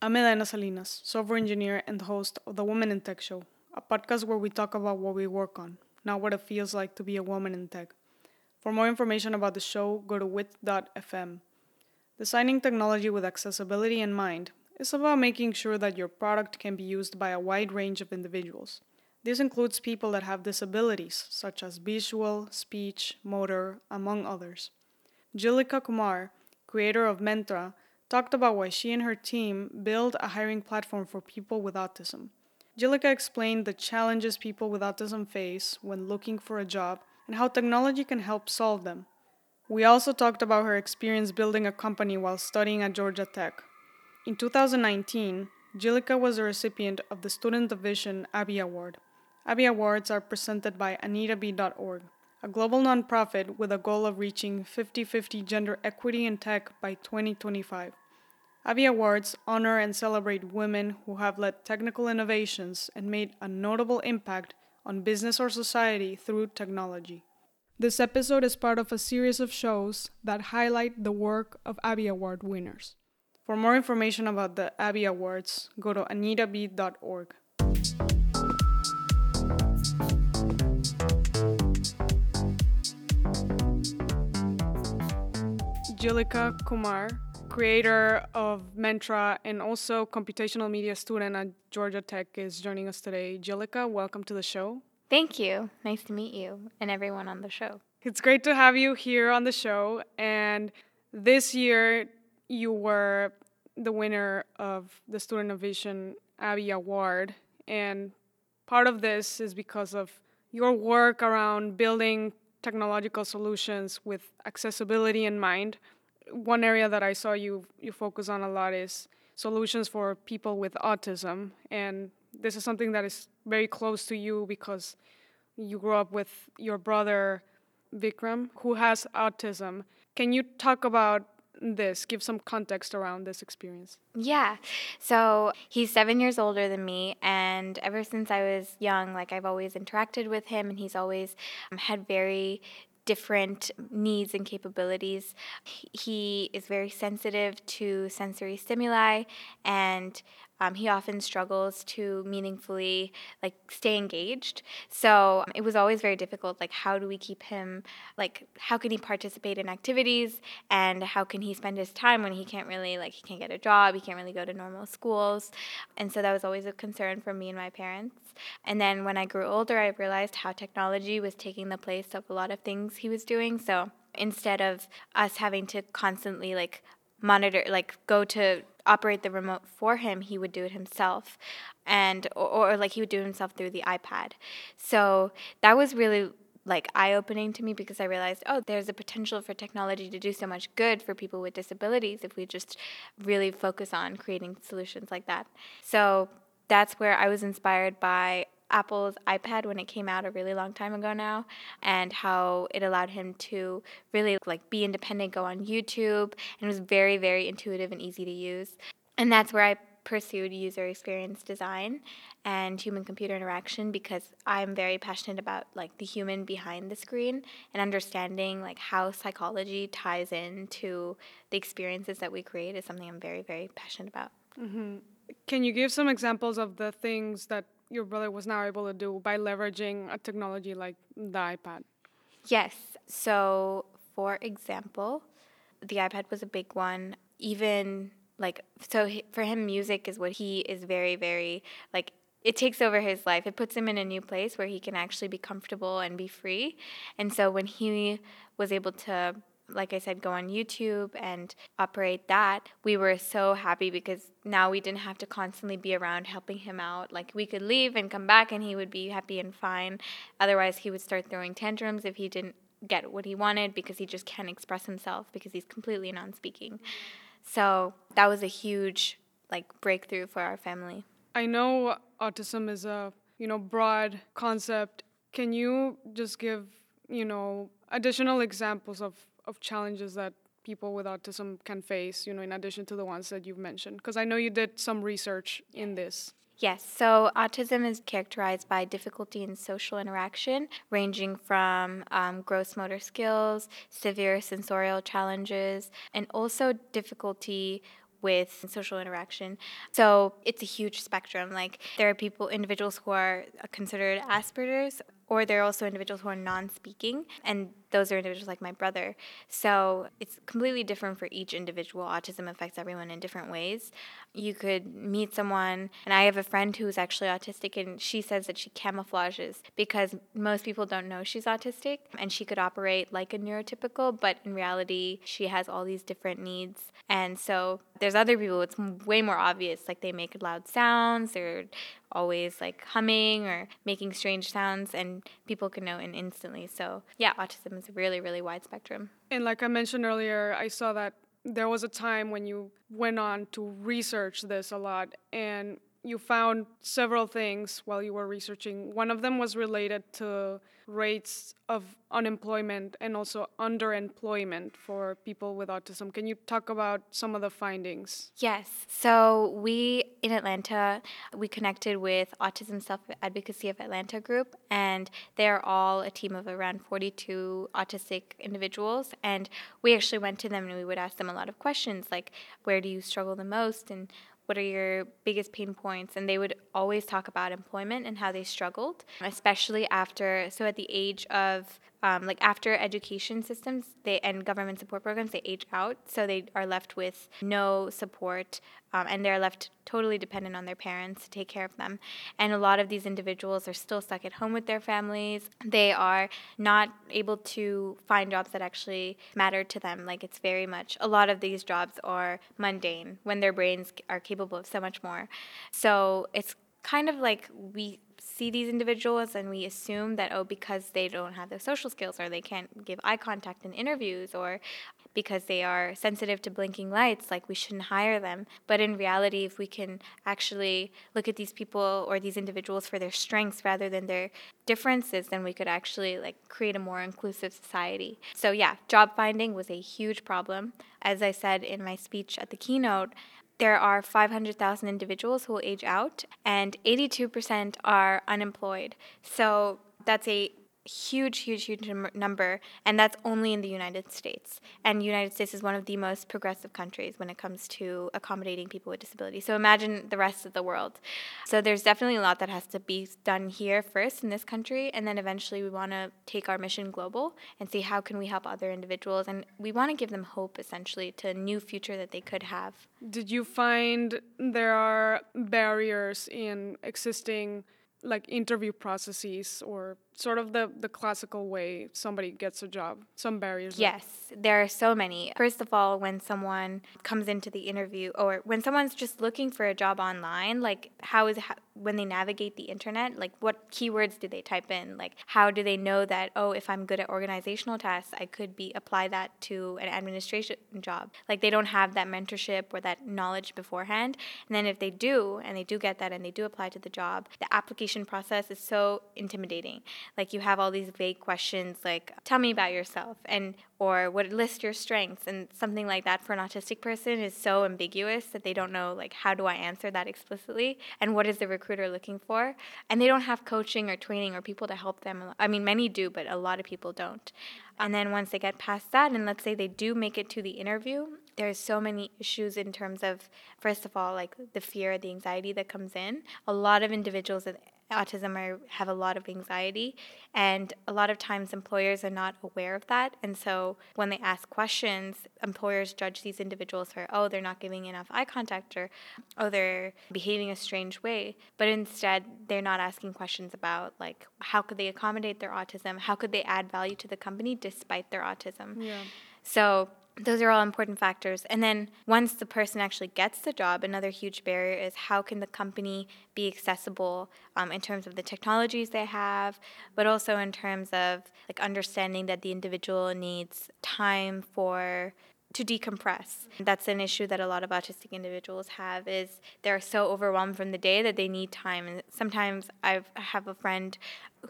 I'm Elena Salinas, software engineer and host of the Women in Tech Show, a podcast where we talk about what we work on, not what it feels like to be a woman in tech. For more information about the show, go to wit.fm. Designing technology with accessibility in mind is about making sure that your product can be used by a wide range of individuals. This includes people that have disabilities, such as visual, speech, motor, among others. Jhillika Kumar, creator of Mentra, talked about why she and her team build a hiring platform for people with autism. Jhillika explained the challenges people with autism face when looking for a job and how technology can help solve them. We also talked about her experience building a company while studying at Georgia Tech. In 2019, Jhillika was a recipient of the Student Division Abie Award. Abie Awards are presented by AnitaB.org, a global nonprofit with a goal of reaching 50 50 gender equity in tech by 2025. Abie Awards honor and celebrate women who have led technical innovations and made a notable impact on business or society through technology. This episode is part of a series of shows that highlight the work of Abie Award winners. For more information about the Abie Awards, go to anitab.org. Jhillika Kumar, creator of Mentra and also computational media student at Georgia Tech, is joining us today. Jhillika, welcome to the show. Thank you. Nice to meet you and everyone on the show. It's great to have you here on the show. And this year, you were the winner of the Student Innovation Abie Award. And part of this is because of your work around building technological solutions with accessibility in mind. One area that I saw you you focus on a lot is solutions for people with autism, and this is something that is very close to you because you grew up with your brother Vikram, who has autism. Can you talk about this? Give some context around this experience. Yeah. So he's seven years older than me. And ever since I was young, like I've always interacted with him, and he's always um, had very different needs and capabilities. He is very sensitive to sensory stimuli and um, he often struggles to meaningfully like stay engaged. So um, it was always very difficult like how do we keep him like how can he participate in activities? And how can he spend his time when he can't really like he can't get a job he can't really go to normal schools? And so that was always a concern for me and my parents. And then when i grew older i realized how technology was taking the place of a lot of things he was doing. So instead of us having to constantly like monitor like go to operate the remote for him he would do it himself and or, or like he would do it himself through the ipad so that was really like eye opening to me because I realized, oh, there's a potential for technology to do so much good for people with disabilities if we just really focus on creating solutions like that. So that's where I was inspired by Apple's iPad when it came out a really long time ago now, and how it allowed him to really like be independent, go on YouTube, and it was very, very intuitive and easy to use. And that's where I pursued user experience design and human computer interaction because I'm very passionate about like the human behind the screen and understanding like how psychology ties into the experiences that we create is something I'm very very passionate about. Mm-hmm. Can you give some examples of the things that your brother was now able to do by leveraging a technology like the iPad? Yes. So, for example, the iPad was a big one. Even like, so for him, music is what he is very, very like it takes over his life. It puts him in a new place where he can actually be comfortable and be free. And so when he was able to like I said, go on YouTube and operate that, we were so happy because now we didn't have to constantly be around helping him out. Like we could leave and come back and he would be happy and fine. Otherwise, he would start throwing tantrums if he didn't get what he wanted because he just can't express himself because he's completely non speaking. So that was a huge like breakthrough for our family. I know autism is a, you know, broad concept. Can you just give, you know, additional examples of of challenges that people with autism can face, you know, in addition to the ones that you've mentioned? Because I know you did some research in this. Yes, so autism is characterized by difficulty in social interaction, ranging from um, gross motor skills, severe sensorial challenges, and also difficulty with social interaction. So it's a huge spectrum. Like there are people, individuals who are considered Asperger's or there are also individuals who are non-speaking and those are individuals like my brother. So it's completely different for each individual. Autism affects everyone in different ways. You could meet someone and i have a friend who's actually autistic and she says that she camouflages because most people don't know she's autistic and she could operate like a neurotypical but in reality she has all these different needs. And so there's other people it's way more obvious like they make loud sounds they're always like humming or making strange sounds and people can know in instantly. So yeah autism a really really wide spectrum. And like i mentioned earlier i saw that there was a time when you went on to research this a lot and you found several things while you were researching. One of them was related to rates of unemployment and also underemployment for people with autism. Can you talk about some of the findings? Yes. So, we in Atlanta, we connected with Autism Self Advocacy of Atlanta group, and they're all a team of around 42 autistic individuals. And we actually went to them and we would ask them a lot of questions like, where do you struggle the most? And what are your biggest pain points? And they would always talk about employment and how they struggled, especially after, so at the age of um, like after education systems they and government support programs they age out so they are left with no support um, and they're left totally dependent on their parents to take care of them. And a lot of these individuals are still stuck at home with their families. They are not able to find jobs that actually matter to them. Like it's very much a lot of these jobs are mundane when their brains are capable of so much more. So it's kind of like we see these individuals and we assume that oh because they don't have the social skills or they can't give eye contact in interviews or because they are sensitive to blinking lights like we shouldn't hire them. But in reality if we can actually look at these people or these individuals for their strengths rather than their differences then we could actually like create a more inclusive society. So yeah job finding was a huge problem. As i said in my speech at the keynote there are 500,000 individuals who will age out, and 82% are unemployed. So that's a huge, huge, huge number, and that's only in the United States. And United States is one of the most progressive countries when it comes to accommodating people with disabilities. So imagine the rest of the world. So there's definitely a lot that has to be done here first in this country, and then eventually we want to take our mission global and see how can we help other individuals, and we want to give them hope essentially to a new future that they could have. Did you find there are barriers in existing like interview processes or sort of the, the classical way somebody gets a job some barriers yes there are so many. First of all when someone comes into the interview or when someone's just looking for a job online like how is how, when they navigate the internet like what keywords do they type in? Like how do they know that oh if i'm good at organizational tasks i could be apply that to an administration job? Like they don't have that mentorship or that knowledge beforehand. And then if they do and they do get that and they do apply to the job the application process is so intimidating like you have all these vague questions like tell me about yourself and or what list your strengths? And something like that for an autistic person is so ambiguous that they don't know like how do I answer that explicitly and what is the recruiter looking for? And they don't have coaching or training or people to help them. I mean many do but a lot of people don't. And then once they get past that and let's say they do make it to the interview there's so many issues in terms of first of all like the fear the anxiety that comes in. A lot of individuals autism are, have a lot of anxiety and a lot of times employers are not aware of that. And so when they ask questions employers judge these individuals for oh they're not giving enough eye contact or oh they're behaving a strange way. But instead they're not asking questions about like how could they accommodate their autism? How could they add value to the company despite their autism? Yeah. so those are all important factors. And then once the person actually gets the job, another huge barrier is how can the company be accessible um, in terms of the technologies they have, but also in terms of like understanding that the individual needs time for to decompress. That's an issue that a lot of autistic individuals have is they're so overwhelmed from the day that they need time. And sometimes I've, I have a friend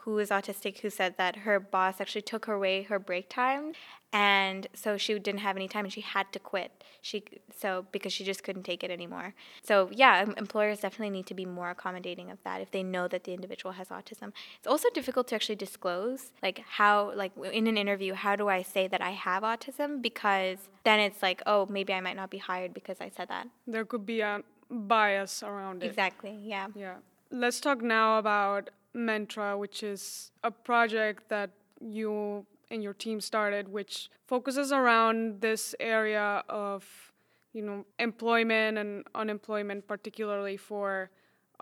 who is autistic who said that her boss actually took her away her break time and so she didn't have any time and she had to quit. She so because she just couldn't take it anymore. So yeah employers definitely need to be more accommodating of that if they know that the individual has autism. It's also difficult to actually disclose like how like in an interview how do i say that i have autism? Because then it's like oh maybe i might not be hired because i said that. There could be a bias around it. Exactly yeah. Yeah. Let's talk now about mentra which is a project that you and your team started, which focuses around this area of, you know, employment and unemployment, particularly for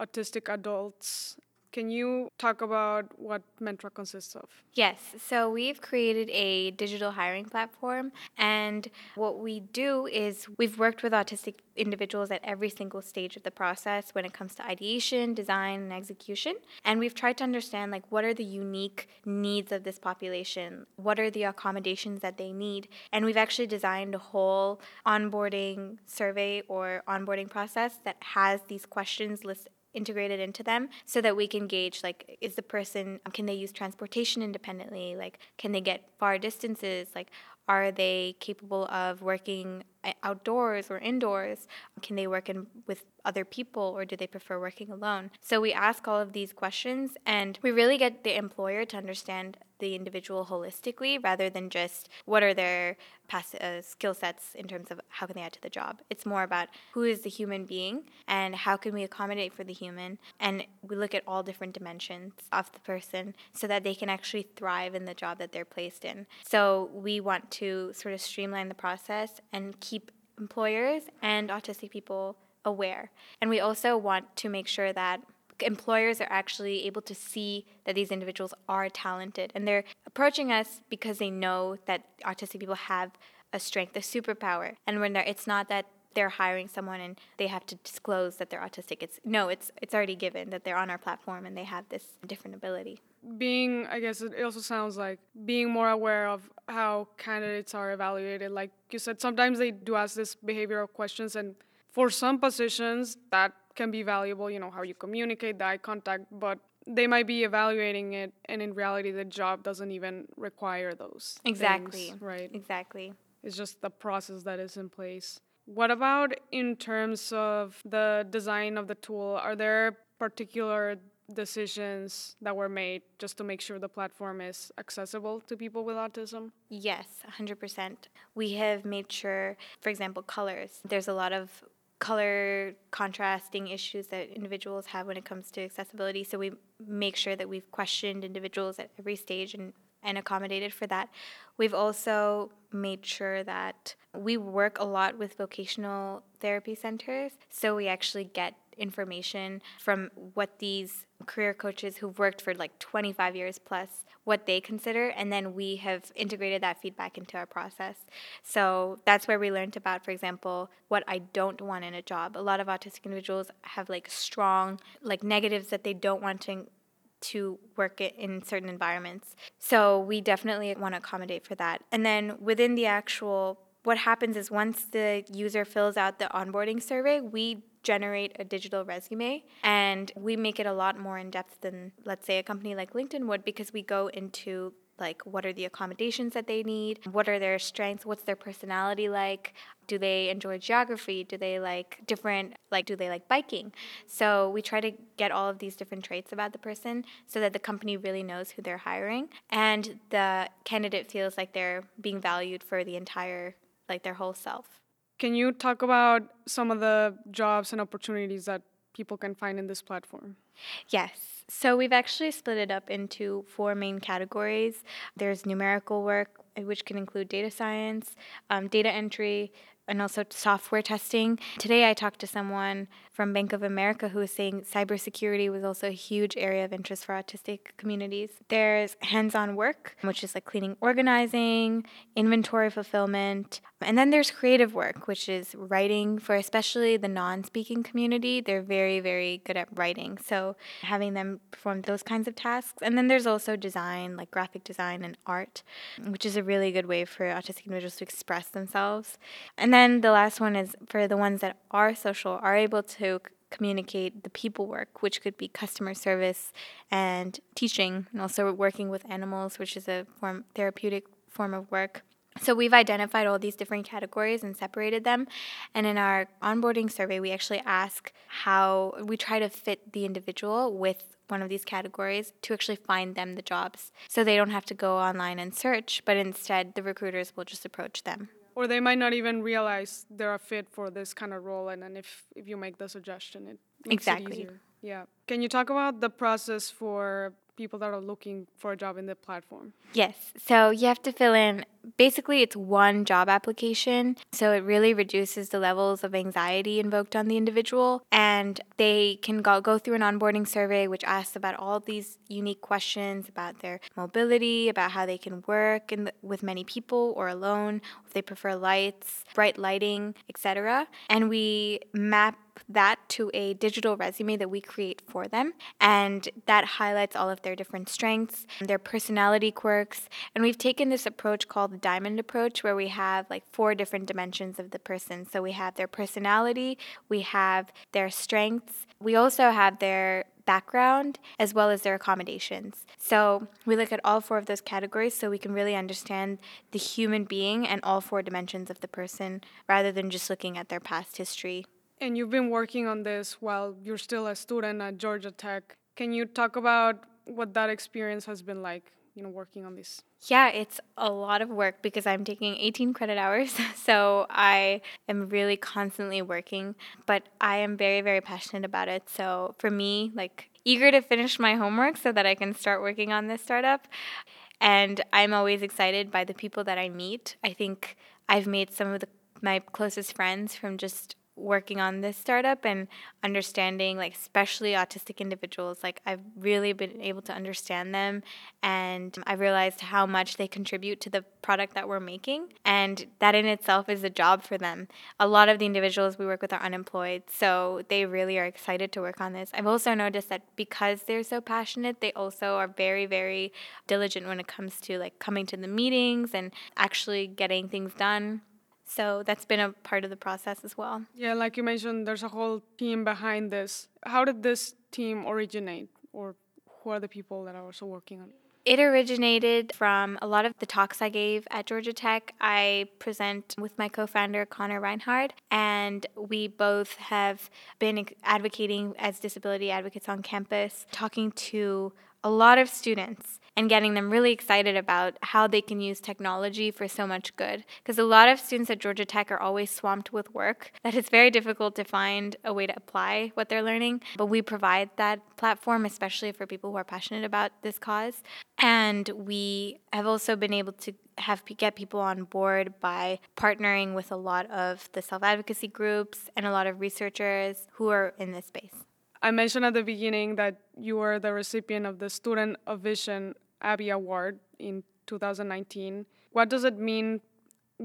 autistic adults can you talk about what Mentra consists of? Yes. So we've created a digital hiring platform. And what we do is we've worked with autistic individuals at every single stage of the process when it comes to ideation, design, and execution. And we've tried to understand like what are the unique needs of this population? What are the accommodations that they need? And we've actually designed a whole onboarding survey or onboarding process that has these questions listed integrated into them so that we can gauge like is the person can they use transportation independently like can they get far distances like are they capable of working eh, outdoors or indoors? Can they work in, with other people or do they prefer working alone? So we ask all of these questions and we really get the employer to understand the individual holistically rather than just what are their past uh, skill sets in terms of how can they add to the job. It's more about who is the human being and how can we accommodate for the human and we look at all different dimensions of the person so that they can actually thrive in the job that they're placed in. So we want to sort of streamline the process and keep employers and autistic people aware. And we also want to make sure that employers are actually able to see that these individuals are talented and they're approaching us because they know that autistic people have a strength, a superpower. And when it's not that they're hiring someone and they have to disclose that they're autistic. It's no, it's it's already given that they're on our platform and they have this different ability. Being, I guess it also sounds like being more aware of how candidates are evaluated. Like you said, sometimes they do ask this behavioral questions, and for some positions that can be valuable. You know how you communicate, the eye contact, but they might be evaluating it, and in reality, the job doesn't even require those. Exactly. Things, right. Exactly. It's just the process that is in place. What about in terms of the design of the tool? Are there particular decisions that were made just to make sure the platform is accessible to people with autism? Yes, 100%. We have made sure, for example, colors. There's a lot of color contrasting issues that individuals have when it comes to accessibility. So we make sure that we've questioned individuals at every stage and, and accommodated for that. We've also made sure that we work a lot with vocational therapy centers. So we actually get information from what these career coaches who've worked for like 25 years plus what they consider and then we have integrated that feedback into our process so that's where we learned about for example what i don't want in a job a lot of autistic individuals have like strong like negatives that they don't want to to work in certain environments. So we definitely want to accommodate for that. And then within the actual what happens is once the user fills out the onboarding survey, we generate a digital resume and we make it a lot more in depth than let's say a company like LinkedIn would because we go into like what are the accommodations that they need? What are their strengths? What's their personality like? Do they enjoy geography? Do they like different like do they like biking? So we try to get all of these different traits about the person so that the company really knows who they're hiring and the candidate feels like they're being valued for the entire like their whole self can you talk about some of the jobs and opportunities that people can find in this platform? Yes. So we've actually split it up into four main categories. There's numerical work, which can include data science, um, data entry, and also software testing. Today I talked to someone from Bank of America who was saying cybersecurity was also a huge area of interest for autistic communities. There's hands-on work, which is like cleaning, organizing, inventory fulfillment, and then there's creative work, which is writing for especially the non-speaking community. They're very very good at writing. So having them perform those kinds of tasks. And then there's also design, like graphic design and art, which is a really good way for autistic individuals to express themselves. And then the last one is for the ones that are social, are able to communicate the people work, which could be customer service and teaching, and also working with animals, which is a form therapeutic form of work. So we've identified all these different categories and separated them. And in our onboarding survey, we actually ask how we try to fit the individual with one of these categories to actually find them the jobs. So they don't have to go online and search, but instead the recruiters will just approach them. Or they might not even realize they're a fit for this kind of role. And then if, if you make the suggestion, it makes exactly. it easier. Yeah. Can you talk about the process for people that are looking for a job in the platform? Yes. So you have to fill in basically it's one job application. So it really reduces the levels of anxiety invoked on the individual and they can go, go through an onboarding survey which asks about all these unique questions about their mobility, about how they can work in the, with many people or alone, if they prefer lights, bright lighting, etc. And we map that to a digital resume that we create for them. And that highlights all of their different strengths, their personality quirks. And we've taken this approach called the diamond approach, where we have like four different dimensions of the person. So we have their personality, we have their strengths, we also have their background as well as their accommodations. So we look at all four of those categories so we can really understand the human being and all four dimensions of the person rather than just looking at their past history. And you've been working on this while you're still a student at Georgia Tech. Can you talk about what that experience has been like, you know, working on this? Yeah, it's a lot of work because I'm taking 18 credit hours. So I am really constantly working, but I am very, very passionate about it. So for me, like, eager to finish my homework so that I can start working on this startup. And I'm always excited by the people that I meet. I think I've made some of the, my closest friends from just working on this startup and understanding like especially autistic individuals like i've really been able to understand them and I've realized how much they contribute to the product that we're making and that in itself is a job for them. A lot of the individuals we work with are unemployed so they really are excited to work on this. I've also noticed that because they're so passionate they also are very very diligent when it comes to like coming to the meetings and actually getting things done so that's been a part of the process as well. Yeah, like you mentioned, there's a whole team behind this. How did this team originate, or who are the people that are also working on it? It originated from a lot of the talks I gave at Georgia Tech. I present with my co founder, Connor Reinhard, and we both have been advocating as disability advocates on campus, talking to a lot of students and getting them really excited about how they can use technology for so much good. Because a lot of students at Georgia Tech are always swamped with work that it's very difficult to find a way to apply what they're learning. But we provide that platform, especially for people who are passionate about this cause. And we have also been able to have get people on board by partnering with a lot of the self advocacy groups and a lot of researchers who are in this space. I mentioned at the beginning that you were the recipient of the Student of Vision Abie Award in 2019. What does it mean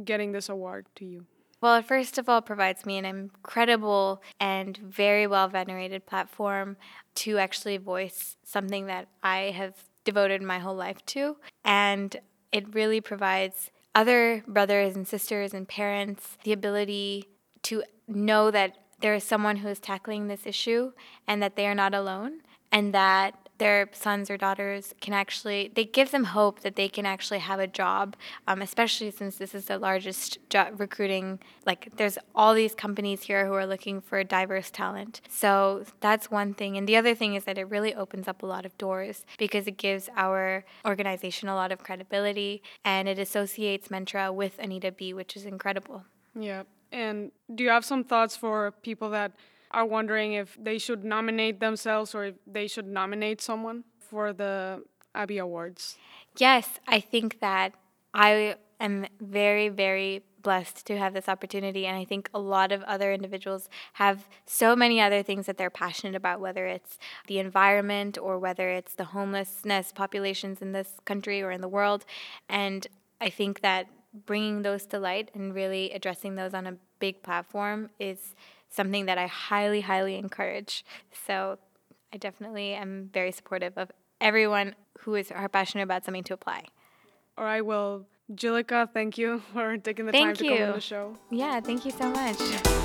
getting this award to you? Well, it first of all provides me an incredible and very well venerated platform to actually voice something that I have devoted my whole life to. And it really provides other brothers and sisters and parents the ability to know that there is someone who is tackling this issue and that they are not alone and that their sons or daughters can actually they give them hope that they can actually have a job um, especially since this is the largest job recruiting like there's all these companies here who are looking for diverse talent. So that's one thing. And the other thing is that it really opens up a lot of doors because it gives our organization a lot of credibility and it associates mentra with anita b which is incredible. Yeah. And do you have some thoughts for people that are wondering if they should nominate themselves or if they should nominate someone for the Abie Awards. Yes, I think that I am very, very blessed to have this opportunity. And I think a lot of other individuals have so many other things that they're passionate about, whether it's the environment or whether it's the homelessness populations in this country or in the world. And I think that bringing those to light and really addressing those on a big platform is something that I highly, highly encourage. So I definitely am very supportive of everyone who is are passionate about something to apply. All right, well, Jhillika, thank you for taking the thank time you. to come on the show. Yeah, thank you so much.